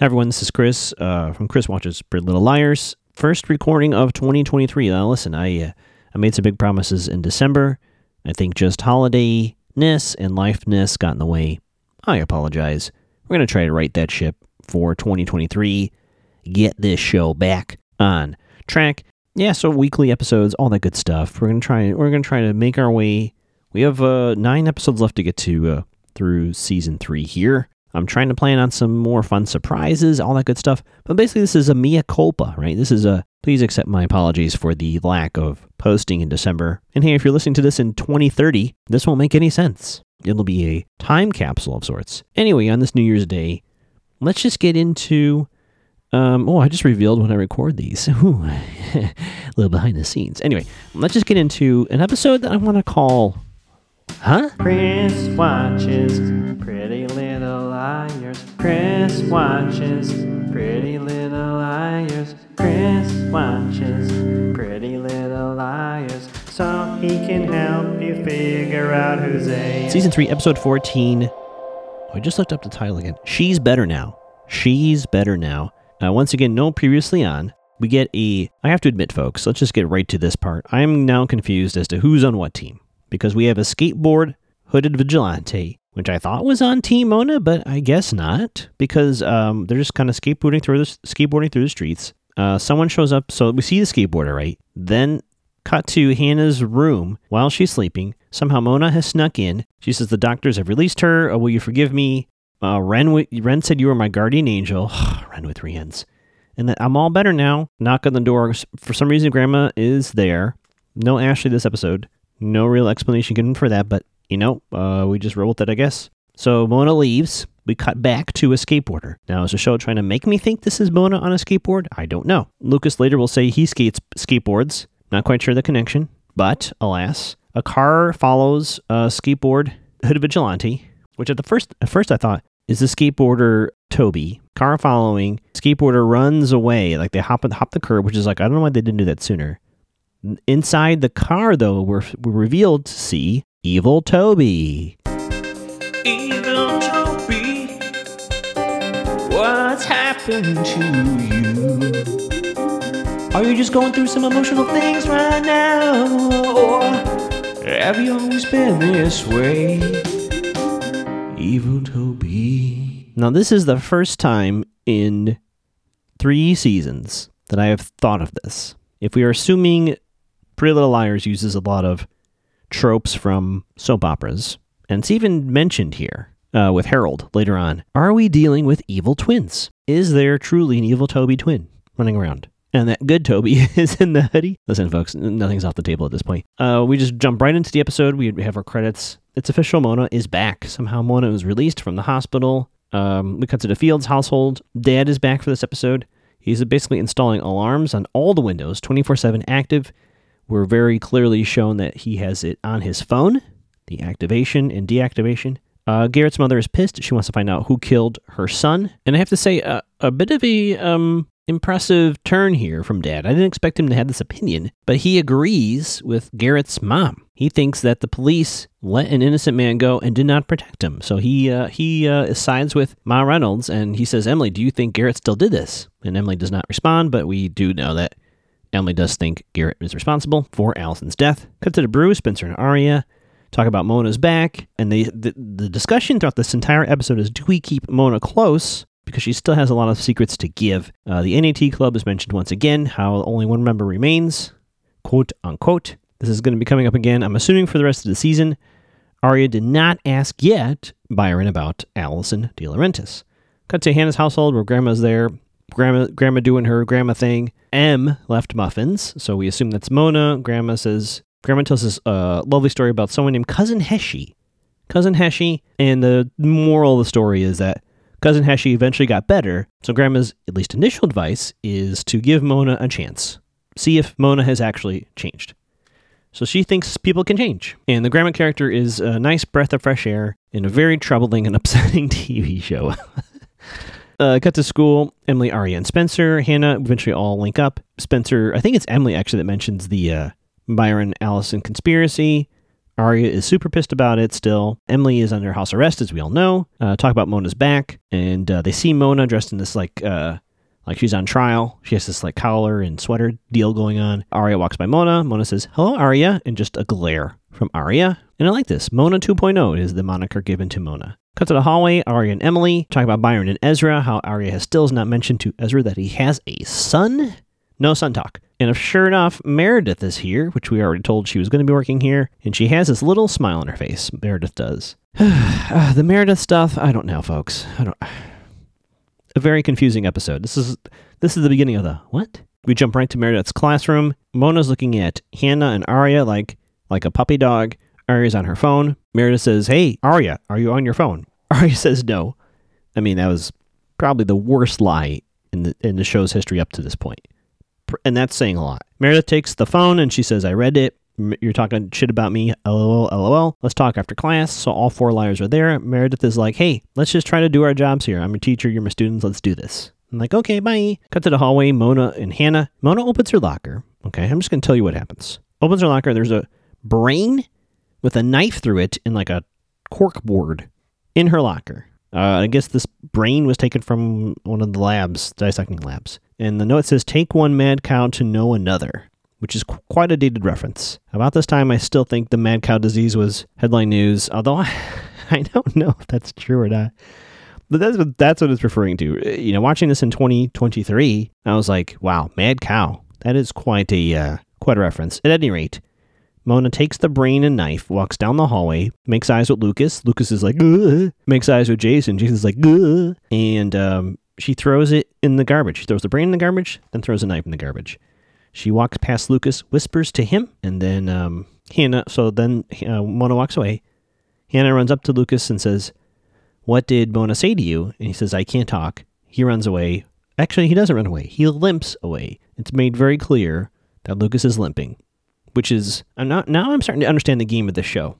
Hi everyone, this is Chris uh, from Chris Watches Pretty Little Liars. First recording of 2023. Now listen, I uh, I made some big promises in December. I think just holidayness and lifeness got in the way. I apologize. We're gonna try to right that ship for 2023. Get this show back on track. Yeah, so weekly episodes, all that good stuff. We're gonna try. We're gonna try to make our way. We have uh, nine episodes left to get to uh, through season three here. I'm trying to plan on some more fun surprises, all that good stuff. But basically, this is a mea culpa, right? This is a please accept my apologies for the lack of posting in December. And hey, if you're listening to this in 2030, this won't make any sense. It'll be a time capsule of sorts. Anyway, on this New Year's Day, let's just get into. Um, oh, I just revealed when I record these. Ooh, a little behind the scenes. Anyway, let's just get into an episode that I want to call Huh? Chris watches Little Liars. Chris watches Pretty Little Liars. Chris watches Pretty Little Liars. So he can help you figure out who's A. Season 3, Episode 14. Oh, I just looked up the title again. She's Better Now. She's Better Now. Uh, once again, no previously on. We get a. I have to admit, folks, let's just get right to this part. I'm now confused as to who's on what team because we have a skateboard hooded vigilante, which I thought was on Team Mona, but I guess not because um, they're just kind of skateboarding through the skateboarding through the streets. Uh, someone shows up, so we see the skateboarder, right? Then cut to Hanna's room while she's sleeping. Somehow Mona has snuck in. She says the doctors have released her. Oh, will you forgive me? Uh, Ren, w- Ren said you were my guardian angel. Ren with three. And that I'm all better now. Knock on the door. For some reason, Grandma is there. No Ashley this episode. No real explanation given for that, but you know, uh, we just roll with it, I guess. So Mona leaves. We cut back to a skateboarder. Now, is the show trying to make me think this is Mona on a skateboard? I don't know. Lucas later will say he skates skateboards. Not quite sure the connection, but alas, a car follows a skateboard hood vigilante, which at the first at first I thought is the skateboarder Toby. Car following skateboarder runs away like they hop hop the curb, which is like I don't know why they didn't do that sooner. Inside the car, though, we're, we're revealed to see Evil Toby. Evil Toby, what's happened to you? Are you just going through some emotional things right now? Or have you always been this way? Evil Toby. Now, this is the first time in three seasons that I have thought of this. If we are assuming Pretty Little Liars uses a lot of tropes from soap operas, and it's even mentioned here uh, with Harold later on. Are we dealing with evil twins? Is there truly an evil Toby twin running around? And that good Toby is in the hoodie. Listen, folks, nothing's off the table at this point. Uh, we just jump right into the episode. We have our credits. It's official. Mona is back. Somehow Mona was released from the hospital. Um, we cut to the Fields household. Dad is back for this episode. He's basically installing alarms on all the windows, 24 7 active we're very clearly shown that he has it on his phone, the activation and deactivation. Uh, Garrett's mother is pissed. She wants to find out who killed her son. And I have to say, uh, a bit of a um, impressive turn here from Dad. I didn't expect him to have this opinion, but he agrees with Garrett's mom. He thinks that the police let an innocent man go and did not protect him. So he uh, he uh, sides with Ma Reynolds, and he says, "Emily, do you think Garrett still did this?" And Emily does not respond, but we do know that Emily does think Garrett is responsible for Alison's death. Cut to the brew, Spencer and Aria talk about Mona's back, and the, the, the discussion throughout this entire episode is do we keep Mona close? Because she still has a lot of secrets to give. Uh, the NAT club is mentioned once again, how only one member remains, quote unquote. This is going to be coming up again, I'm assuming, for the rest of the season. Aria did not ask yet Byron about Alison DiLaurentis. Cut to Hanna's household where grandma's there grandma grandma doing her grandma thing. M left muffins, so we assume that's Mona. Grandma says grandma tells us a uh, lovely story about someone named Cousin Heshy. Cousin Heshy, and the moral of the story is that Cousin Heshy eventually got better, so Grandma's at least initial advice is to give Mona a chance. See if Mona has actually changed. So she thinks people can change. And the grandma character is a nice breath of fresh air in a very troubling and upsetting TV show. Uh, cut to school. Emily, Aria, and Spencer. Hanna eventually all link up. Spencer, I think it's Emily actually that mentions the uh, Byron Alison conspiracy. Aria is super pissed about it still. Emily is under house arrest, as we all know. Uh, talk about Mona's back, and uh, they see Mona dressed in this like uh, like she's on trial. She has this like collar and sweater deal going on. Aria walks by Mona. Mona says, "Hello, Aria," and just a glare from Aria. And I like this. Mona 2.0 is the moniker given to Mona. Cut to the hallway. Aria and Emily talk about Byron and Ezra. How Aria has still not mentioned to Ezra that he has a son. No son talk. And if sure enough, Meredith is here, which we already told she was going to be working here, and she has this little smile on her face. Meredith does. uh, the Meredith stuff, I don't know, folks. I don't. A very confusing episode. This is this is the beginning of the what? We jump right to Meredith's classroom. Mona's looking at Hanna and Aria like like a puppy dog. Aria's on her phone. Meredith says, "Hey, Aria, are you on your phone?" Aria says, "No." I mean, that was probably the worst lie in the in the show's history up to this point and that's saying a lot. Meredith takes the phone and she says, I read it. You're talking shit about me. LOL, LOL. Let's talk after class. So all four liars are there. Meredith is like, hey, let's just try to do our jobs here. I'm a teacher. You're my students. Let's do this. I'm like, okay, bye. Cut to the hallway. Mona and Hanna. Mona opens her locker. Okay, I'm just to tell you what happens. Opens her locker. There's a brain with a knife through it in like a cork board in her locker. Uh, I guess this brain was taken from one of the labs, dissecting labs. And the note says, Take one mad cow to know another, which is qu- quite a dated reference. About this time, I still think the mad cow disease was headline news, although I, I don't know if that's true or not. But that's what, that's what it's referring to. Uh, you know, watching this in 2023, I was like, wow, mad cow. That is quite a, uh, quite a reference. At any rate, Mona takes the brain and knife, walks down the hallway, makes eyes with Lucas. Lucas is like, Ugh. makes eyes with Jason. Jason's like, Ugh. and um, she throws it in the garbage. She throws the brain in the garbage, then throws a knife in the garbage. She walks past Lucas, whispers to him, and then um, Hanna. So then uh, Mona walks away. Hanna runs up to Lucas and says, What did Mona say to you? And he says, I can't talk. He runs away. Actually, he doesn't run away. He limps away. It's made very clear that Lucas is limping which is I'm not now I'm starting to understand the game of the show.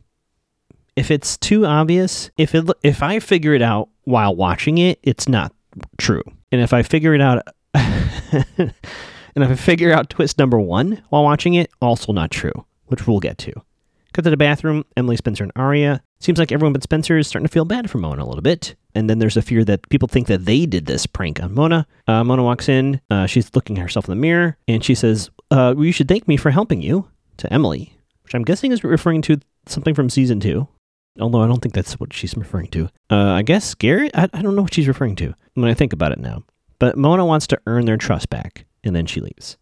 If it's too obvious, if it if I figure it out while watching it, it's not true. And if I figure it out and if I figure out twist number 1 while watching it, also not true, which we'll get to. Cut to the bathroom, Emily, Spencer, and Aria. Seems like everyone but Spencer is starting to feel bad for Mona a little bit. And then there's a fear that people think that they did this prank on Mona. Uh, Mona walks in. Uh, she's looking at herself in the mirror, and she says, uh, You should thank me for helping you to Emily, which I'm guessing is referring to something from season two. Although I don't think that's what she's referring to. Uh, I guess Garrett? I, I don't know what she's referring to when I think about it now. But Mona wants to earn their trust back, and then she leaves.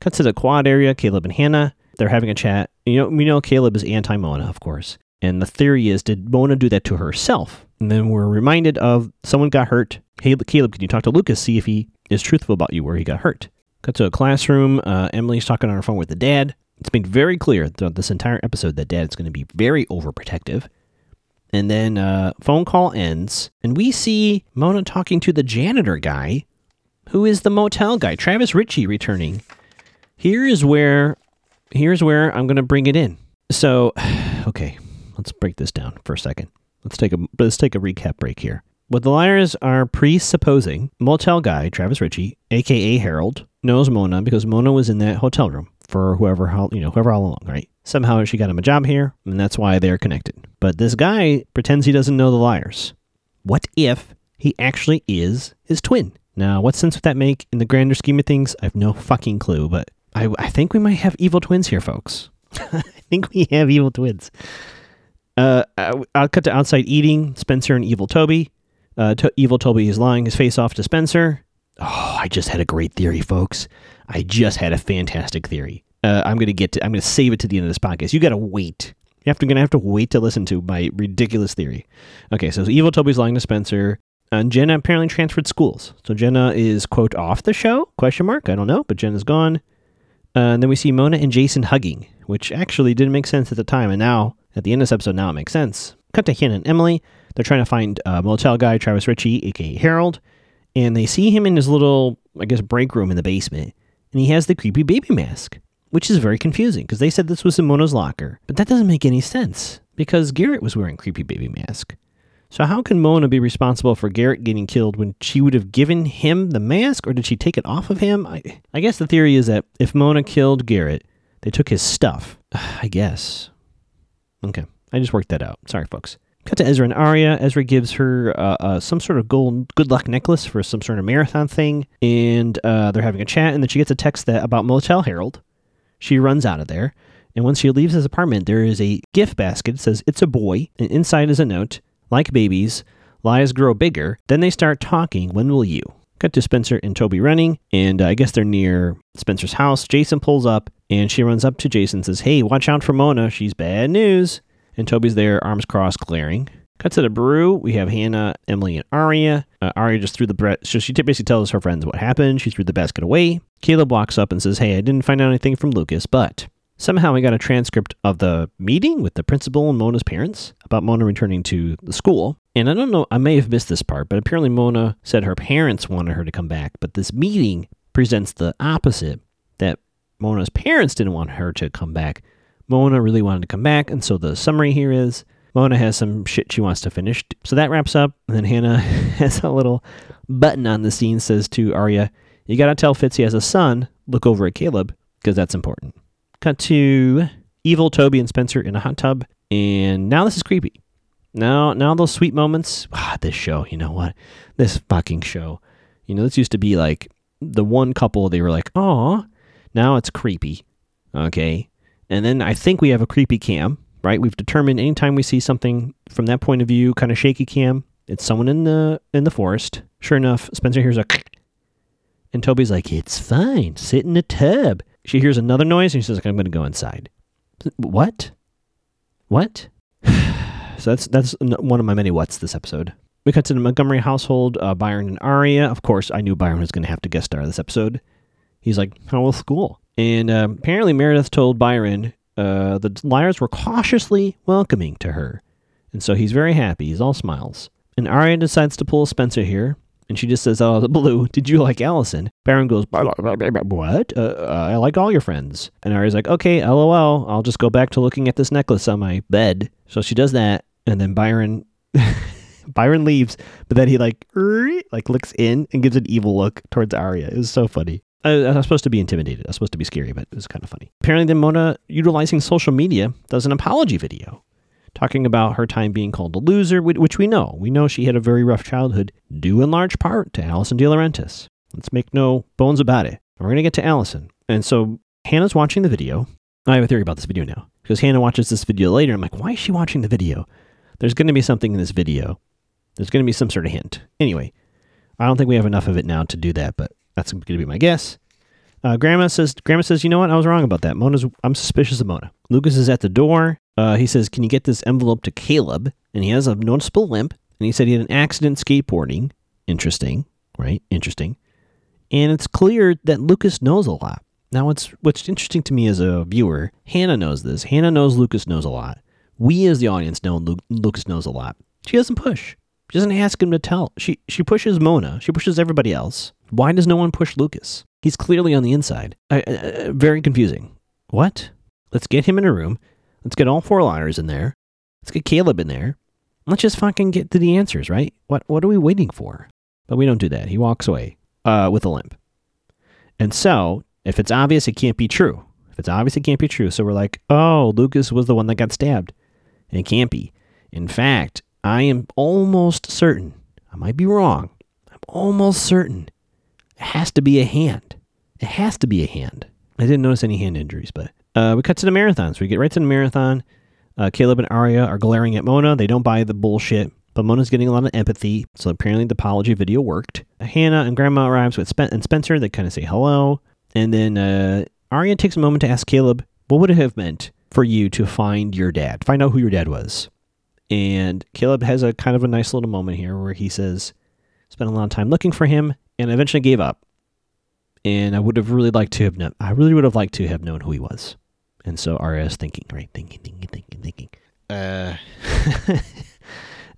Cuts to the quad area, Caleb and Hanna. They're having a chat. You know, we know Caleb is anti Mona, of course. And the theory is, did Mona do that to herself? And then we're reminded of someone got hurt. Hey, Caleb, can you talk to Lucas, see if he is truthful about you where he got hurt? Cut to a classroom. Uh, Emily's talking on her phone with the dad. It's made very clear throughout this entire episode that Dad's going to be very overprotective. And then uh, phone call ends, and we see Mona talking to the janitor guy, who is the motel guy, Travis Ritchie, returning. Here is where, here's where I'm going to bring it in. So, okay, let's break this down for a second. Let's take a let's take a recap break here. What the liars are presupposing, motel guy Travis Ritchie, aka Harold, knows Mona because Mona was in that hotel room for whoever you know whoever all along, right? Somehow she got him a job here, and that's why they're connected. But this guy pretends he doesn't know the liars. What if he actually is his twin? Now, what sense would that make in the grander scheme of things? I have no fucking clue, but I, I think we might have evil twins here, folks. I think we have evil twins. Uh, I'll cut to outside eating. Spencer and Evil Toby. Uh, to- evil Toby is lying his face off to Spencer. Oh, I just had a great theory, folks. I just had a fantastic theory. Uh, I'm gonna get to. I'm gonna save it to the end of this podcast. You gotta wait. You have to have to wait to listen to my ridiculous theory. Okay, so Evil Toby's lying to Spencer. And Jenna apparently transferred schools. So Jenna is quote off the show? Question mark. I don't know, but Jenna's gone. Uh, and then we see Mona and Jason hugging, which actually didn't make sense at the time, and now at the end of this episode, now it makes sense. Cut to Hanna and Emily. They're trying to find uh, motel guy Travis Ritchie, aka Harold, and they see him in his little, I guess, break room in the basement and he has the creepy baby mask, which is very confusing because they said this was Simona's locker. But that doesn't make any sense because Garrett was wearing creepy baby mask. So how can Mona be responsible for Garrett getting killed when she would have given him the mask, or did she take it off of him? I, I guess the theory is that if Mona killed Garrett, they took his stuff. I guess. Okay. I just worked that out. Sorry, folks. Cut to Ezra and Aria. Ezra gives her uh, uh, some sort of gold good luck necklace for some sort of marathon thing, and uh, they're having a chat. And then she gets a text that about Motel Harold. She runs out of there, and once she leaves his apartment, there is a gift basket. It says it's a boy, and inside is a note. Like babies, lies grow bigger. Then they start talking. When will you? Cut to Spencer and Toby running, and uh, I guess they're near Spencer's house. Jason pulls up, and she runs up to Jason and says, Hey, watch out for Mona. She's bad news. And Toby's there, arms crossed, glaring. Cut to the brew. We have Hanna, Emily, and Aria. Uh, Aria just threw the bread. So she basically tells her friends what happened. She threw the basket away. Caleb walks up and says, Hey, I didn't find out anything from Lucas, but somehow we got a transcript of the meeting with the principal and Mona's parents about Mona returning to the school. And I don't know, I may have missed this part, but apparently Mona said her parents wanted her to come back. But this meeting presents the opposite that Mona's parents didn't want her to come back. Mona really wanted to come back. And so the summary here is Mona has some shit she wants to finish. So that wraps up. And then Hanna has a little button on the scene says to Aria, You got to tell Fitz he has a son. Look over at Caleb because that's important. Cut to evil Toby and Spencer in a hot tub. And now this is creepy. Now, now those sweet moments. Ah, this show, you know what? This fucking show. You know, this used to be like the one couple they were like, oh, now it's creepy. Okay. And then I think we have a creepy cam, right? We've determined anytime we see something from that point of view, kind of shaky cam, it's someone in the in the forest. Sure enough, Spencer hears a and Toby's like, "It's fine. Sit in the tub." She hears another noise and she says, "I'm going to go inside." What? What? so that's that's one of my many whats this episode. We cut to the Montgomery household. Uh, Byron and Aria. Of course, I knew Byron was going to have to guest star this episode. He's like, "How was school?" And uh, apparently, Meredith told Byron uh, the liars were cautiously welcoming to her, and so he's very happy. He's all smiles. And Aria decides to pull Spencer here, and she just says out of the blue, Did you like Alison? Byron goes, What? Uh, uh, I like all your friends. And Aria's like, Okay, lol. I'll just go back to looking at this necklace on my bed. So she does that, and then Byron. Byron leaves, but then he like like looks in and gives an evil look towards Aria. It was so funny. I, I was supposed to be intimidated. I was supposed to be scary, but it was kind of funny. Apparently, then Mona, utilizing social media, does an apology video talking about her time being called a loser, which we know. We know she had a very rough childhood, due in large part to Alison DiLaurentis. Let's make no bones about it. We're going to get to Alison. And so Hanna's watching the video. I have a theory about this video now because Hanna watches this video later. I'm like, why is she watching the video? There's going to be something in this video. There's going to be some sort of hint. Anyway, I don't think we have enough of it now to do that, but that's going to be my guess. Uh, Grandma says, Grandma says, you know what? I was wrong about that. Mona's, I'm suspicious of Mona. Lucas is at the door. Uh, he says, can you get this envelope to Caleb? And he has a noticeable limp. And he said he had an accident skateboarding. Interesting, right? Interesting. And it's clear that Lucas knows a lot. Now, what's what's interesting to me as a viewer, Hanna knows this. Hanna knows Lucas knows a lot. We as the audience know Lu- Lucas knows a lot. She doesn't push. She doesn't ask him to tell. She she pushes Mona. She pushes everybody else. Why does no one push Lucas? He's clearly on the inside. Uh, uh, very confusing. What? Let's get him in a room. Let's get all four liners in there. Let's get Caleb in there. Let's just fucking get to the answers, right? What what are we waiting for? But we don't do that. He walks away uh, with a limp. And so, if it's obvious, it can't be true. If it's obvious, it can't be true. So we're like, oh, Lucas was the one that got stabbed. And it can't be. In fact, I am almost certain, I might be wrong, I'm almost certain it has to be a hand. It has to be a hand. I didn't notice any hand injuries, but uh, we cut to the marathon. So we get right to the marathon. Uh, Caleb and Aria are glaring at Mona. They don't buy the bullshit, but Mona's getting a lot of empathy. So apparently the apology video worked. Hanna and Grandma arrives with Spen- and Spencer. They kind of say hello. And then uh, Aria takes a moment to ask Caleb, what would it have meant for you to find your dad? Find out who your dad was. And Caleb has a kind of a nice little moment here where he says, spent a of time looking for him and eventually gave up. And I would have really liked to have known, I really would have liked to have known who he was. And so Aria is thinking, right? Thinking, thinking, thinking, thinking. Uh,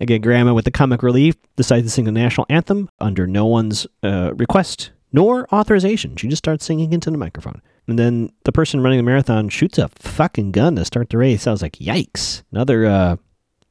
again, Grandma, with the comic relief, decides to sing the national anthem under no one's uh, request nor authorization. She just starts singing into the microphone. And then the person running the marathon shoots a fucking gun to start the race. I was like, yikes. Another uh,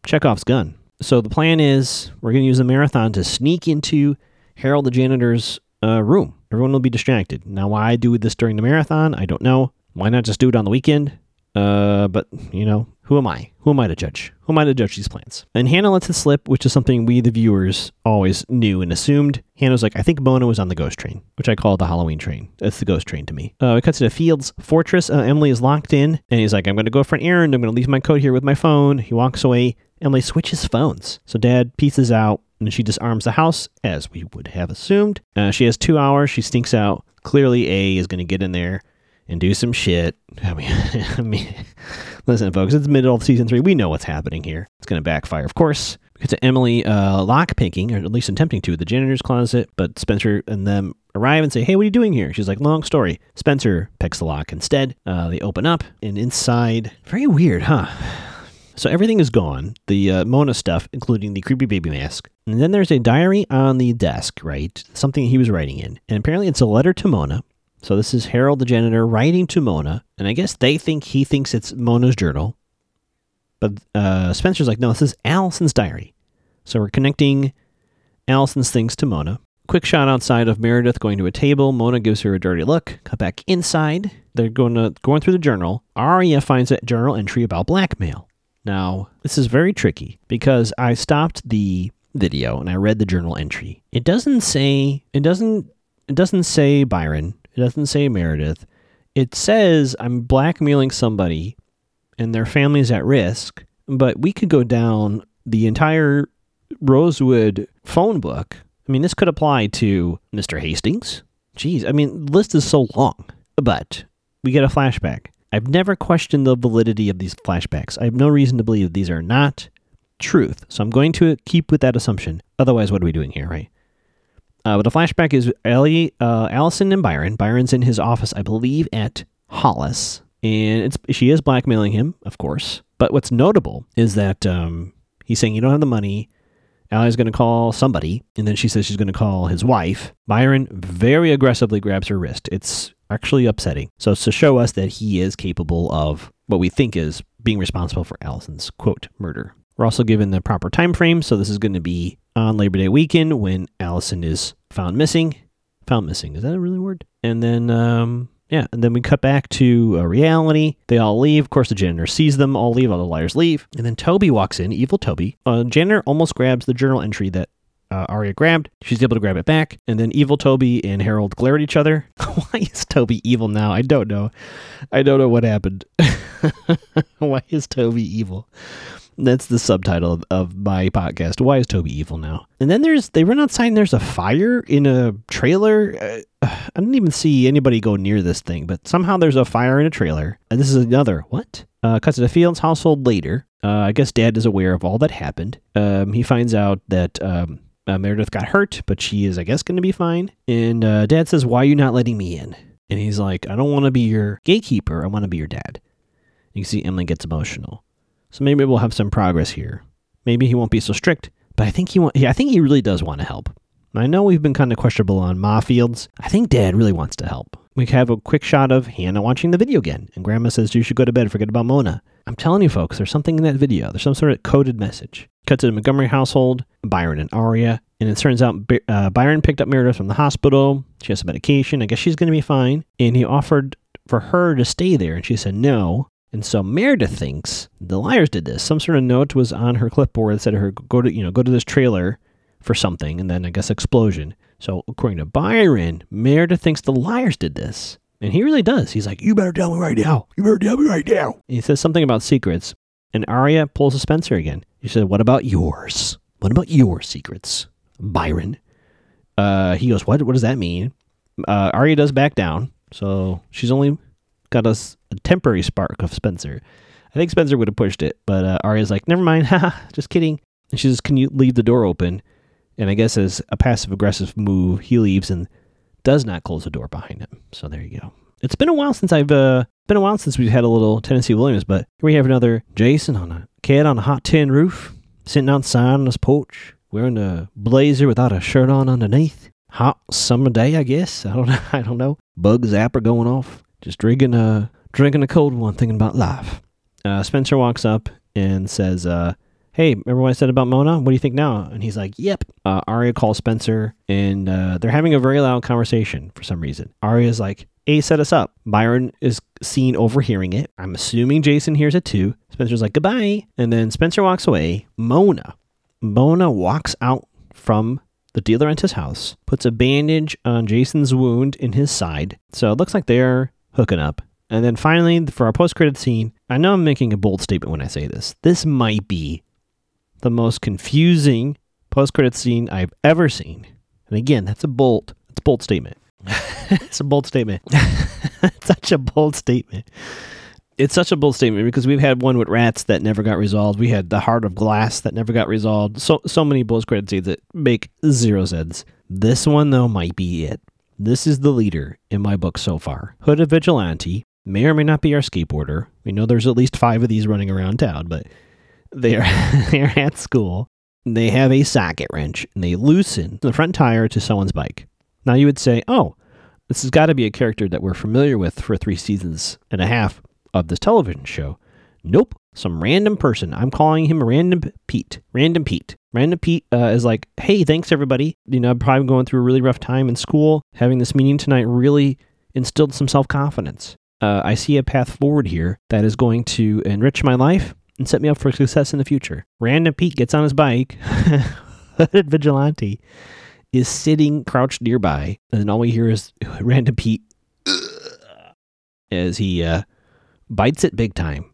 Chekhov's gun. So the plan is we're going to use the marathon to sneak into Harold the janitor's uh, room. Everyone will be distracted. Now, why do this during the marathon? I don't know. Why not just do it on the weekend? Uh, but you know, Who am I? Who am I to judge? Who am I to judge these plans? And Hanna lets it slip, which is something we, the viewers, always knew and assumed. Hanna's like, I think Mona was on the ghost train, which I call the Halloween train. That's the ghost train to me. Uh, it cuts to Fields Fortress. Uh, Emily is locked in, and he's like, I'm going to go for an errand. I'm going to leave my coat here with my phone. He walks away. Emily switches phones. So dad pieces out, and she disarms the house, as we would have assumed. Uh, she has two hours. She sneaks out. Clearly, A is going to get in there and do some shit. I mean, I mean, listen, folks, it's middle of season three. We know what's happening here. It's going to backfire, of course. To Emily uh, lock picking, or at least attempting to, the janitor's closet, but Spencer and them arrive and say, Hey, what are you doing here? She's like, Long story. Spencer picks the lock instead. Uh, they open up, and inside, very weird, huh? So everything is gone, the uh, Mona stuff, including the creepy baby mask. And then there's a diary on the desk, right? Something he was writing in. And apparently it's a letter to Mona. So this is Harold the janitor writing to Mona, and I guess they think he thinks it's Mona's journal. But uh, Spencer's like, no, this is Alison's diary. So we're connecting Alison's things to Mona. Quick shot outside of Meredith going to a table. Mona gives her a dirty look. Cut back inside. They're going to going through the journal. Aria finds a journal entry about blackmail. Now, this is very tricky because I stopped the video and I read the journal entry. It doesn't say it doesn't it doesn't say Byron. It doesn't say Meredith. It says I'm blackmailing somebody and their family's at risk, but we could go down the entire Rosewood phone book. I mean, this could apply to Mr. Hastings. Jeez, I mean, the list is so long. But we get a flashback. I've never questioned the validity of these flashbacks. I have no reason to believe these are not truth. So I'm going to keep with that assumption. Otherwise, what are we doing here, right? Uh, but the flashback is Ellie, uh, Alison and Byron. Byron's in his office, I believe, at Hollis, and it's she is blackmailing him, of course. But what's notable is that um, he's saying you don't have the money. Allie's going to call somebody, and then she says she's going to call his wife. Byron very aggressively grabs her wrist. It's actually upsetting. So it's to show us that he is capable of what we think is being responsible for Alison's quote murder. We're also given the proper time frame, so this is going to be on Labor Day weekend when Alison is found missing. Found missing is that a really word? And then um, yeah, and then we cut back to a reality. They all leave. Of course, the janitor sees them all leave. All the liars leave. And then Toby walks in, evil Toby. Uh, janitor almost grabs the journal entry that uh, Aria grabbed. She's able to grab it back. And then evil Toby and Harold glare at each other. Why is Toby evil now? I don't know. I don't know what happened. Why is Toby evil? That's the subtitle of my podcast. Why is Toby evil now? And then there's they run outside and there's a fire in a trailer. Uh, I didn't even see anybody go near this thing, but somehow there's a fire in a trailer. And this is another what? Uh, cuts to the Fields household later. Uh, I guess Dad is aware of all that happened. Um, he finds out that um, uh, Meredith got hurt, but she is, I guess, going to be fine. And uh, Dad says, "Why are you not letting me in?" And he's like, "I don't want to be your gatekeeper. I want to be your dad." You can see Emily gets emotional. So maybe we'll have some progress here. Maybe he won't be so strict, but I think he want, I think he really does want to help. I know we've been kind of questionable on Ma Fields. I think Dad really wants to help. We have a quick shot of Hanna watching the video again, and Grandma says you should go to bed, forget about Mona. I'm telling you, folks, there's something in that video. There's some sort of coded message. Cut to the Montgomery household, Byron and Aria, and it turns out uh, Byron picked up Meredith from the hospital. She has some medication. I guess she's going to be fine. And he offered for her to stay there, and she said no. And so Meredith thinks the liars did this. Some sort of note was on her clipboard that said to her, go to, you know, go to this trailer for something, and then I guess explosion. So according to Byron, Meredith thinks the liars did this. And he really does. He's like, You better tell me right now. You better tell me right now. And he says something about secrets. And Aria pulls a Spencer again. She said, What about yours? What about your secrets, Byron? Uh, he goes, What? What does that mean? Uh, Aria does back down. So she's only got us a temporary spark of Spencer. I think Spencer would have pushed it, but uh, Aria's like, never mind, just kidding. And she says, can you leave the door open? And I guess as a passive aggressive move, he leaves and does not close the door behind him. So there you go. It's been a while since I've uh, been a while since we've had a little Tennessee Williams, but here we have another Jason on a kid on a hot tin roof, sitting outside on his porch, wearing a blazer without a shirt on underneath. Hot summer day, I guess. I don't know. I don't know. Bug zapper going off. Just drinking a drinking a cold one, thinking about life. Uh, Spencer walks up and says, uh, "Hey, remember what I said about Mona? What do you think now?" And he's like, "Yep." Uh, Aria calls Spencer, and uh, they're having a very loud conversation for some reason. Aria's like, A set us up. Byron is seen overhearing it. I'm assuming Jason hears it too. Spencer's like, goodbye. And then Spencer walks away. Mona. Mona walks out from the dealer into his house, puts a bandage on Jason's wound in his side. So it looks like they're hooking up. And then finally, for our post credit scene, I know I'm making a bold statement when I say this. This might be the most confusing post credit scene I've ever seen. And again, that's a bold, it's a bold statement. It's a bold statement. such a bold statement. It's such a bold statement because we've had one with rats that never got resolved. We had the heart of glass that never got resolved. So so many post credit scenes that make zero sense. This one though might be it. This is the leader in my book so far. Hooded vigilante may or may not be our skateboarder. We know there's at least five of these running around town, but they're they're at school. They have a socket wrench and they loosen the front tire to someone's bike. Now you would say, oh, this has got to be a character that we're familiar with for three seasons and a half of this television show. Nope, some random person. I'm calling him Random Pete. Random Pete. Random Pete uh, is like, hey, thanks everybody. You know, I'm probably going through a really rough time in school. Having this meeting tonight really instilled some self confidence. Uh, I see a path forward here that is going to enrich my life and set me up for success in the future. Random Pete gets on his bike, vigilante, is sitting crouched nearby, and all we hear is Random Pete as he uh, bites it big time.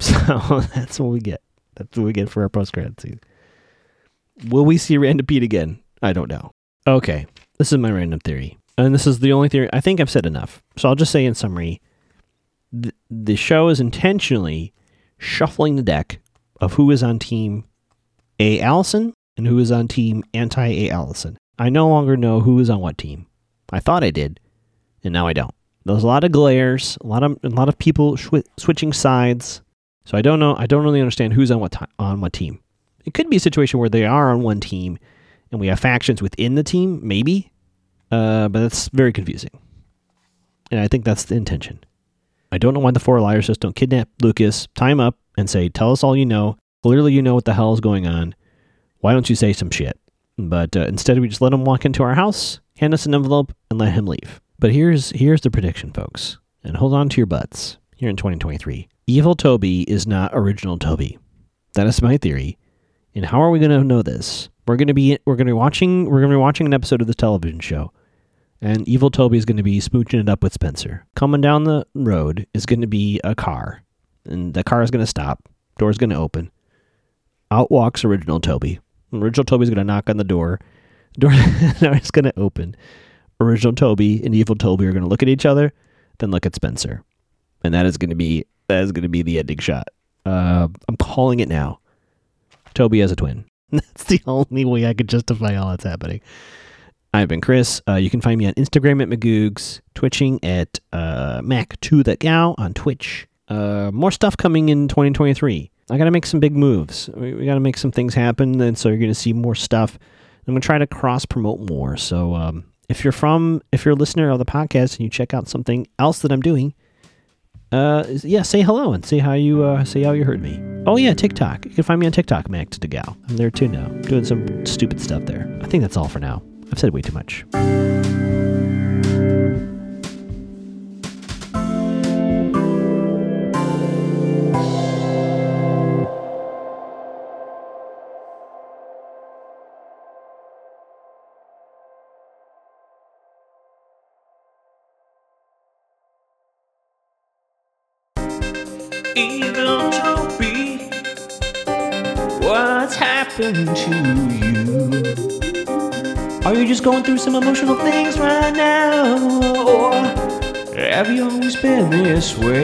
So that's what we get. That's what we get for our post credit scene. Will we see Random Pete again? I don't know. Okay, this is my random theory, and this is the only theory. I think I've said enough, so I'll just say in summary: the, the show is intentionally shuffling the deck of who is on team A. Alison and who is on team anti A. Alison. I no longer know who is on what team. I thought I did, and now I don't. There's a lot of glares, a lot of a lot of people sw- switching sides. So I don't know. I don't really understand who's on what ti- on what team. It could be a situation where they are on one team, and we have factions within the team, maybe. Uh, but that's very confusing, and I think that's the intention. I don't know why the four liars just don't kidnap Lucas, tie him up, and say, "Tell us all you know. Clearly, you know what the hell is going on. Why don't you say some shit?" But uh, instead, we just let him walk into our house, hand us an envelope, and let him leave. But here's here's the prediction, folks, and hold on to your butts. Here in 2023, evil Toby is not original Toby. That is my theory. And how are we going to know this? We're going to be we're going to be watching we're going to be watching an episode of the television show, and evil Toby is going to be smooching it up with Spencer. Coming down the road is going to be a car, and the car is going to stop. Door's going to open. Out walks original Toby. Original Toby's going to knock on the door. Door, door is going to open original Toby and evil Toby are going to look at each other, then look at Spencer, and that is going to be that is going to be the ending shot. Uh, I'm calling it now. Toby has a twin. That's the only way I could justify all that's happening. I've been Chris. Uh, you can find me on Instagram at Magoogs, twitching at uh, Mac2 that gal on Twitch. Uh, more stuff coming in 2023. I got to make some big moves. We, we got to make some things happen, and so you're going to see more stuff. I'm going to try to cross promote more. So um, if you're from, if you're a listener of the podcast and you check out something else that I'm doing, uh, yeah, say hello and say how you uh, say how you heard me. Oh yeah, TikTok. You can find me on TikTok, Max to Gal. I'm there too now, doing some stupid stuff there. I think that's all for now. I've said way too much. Through some emotional things right now? Or have you always been this way?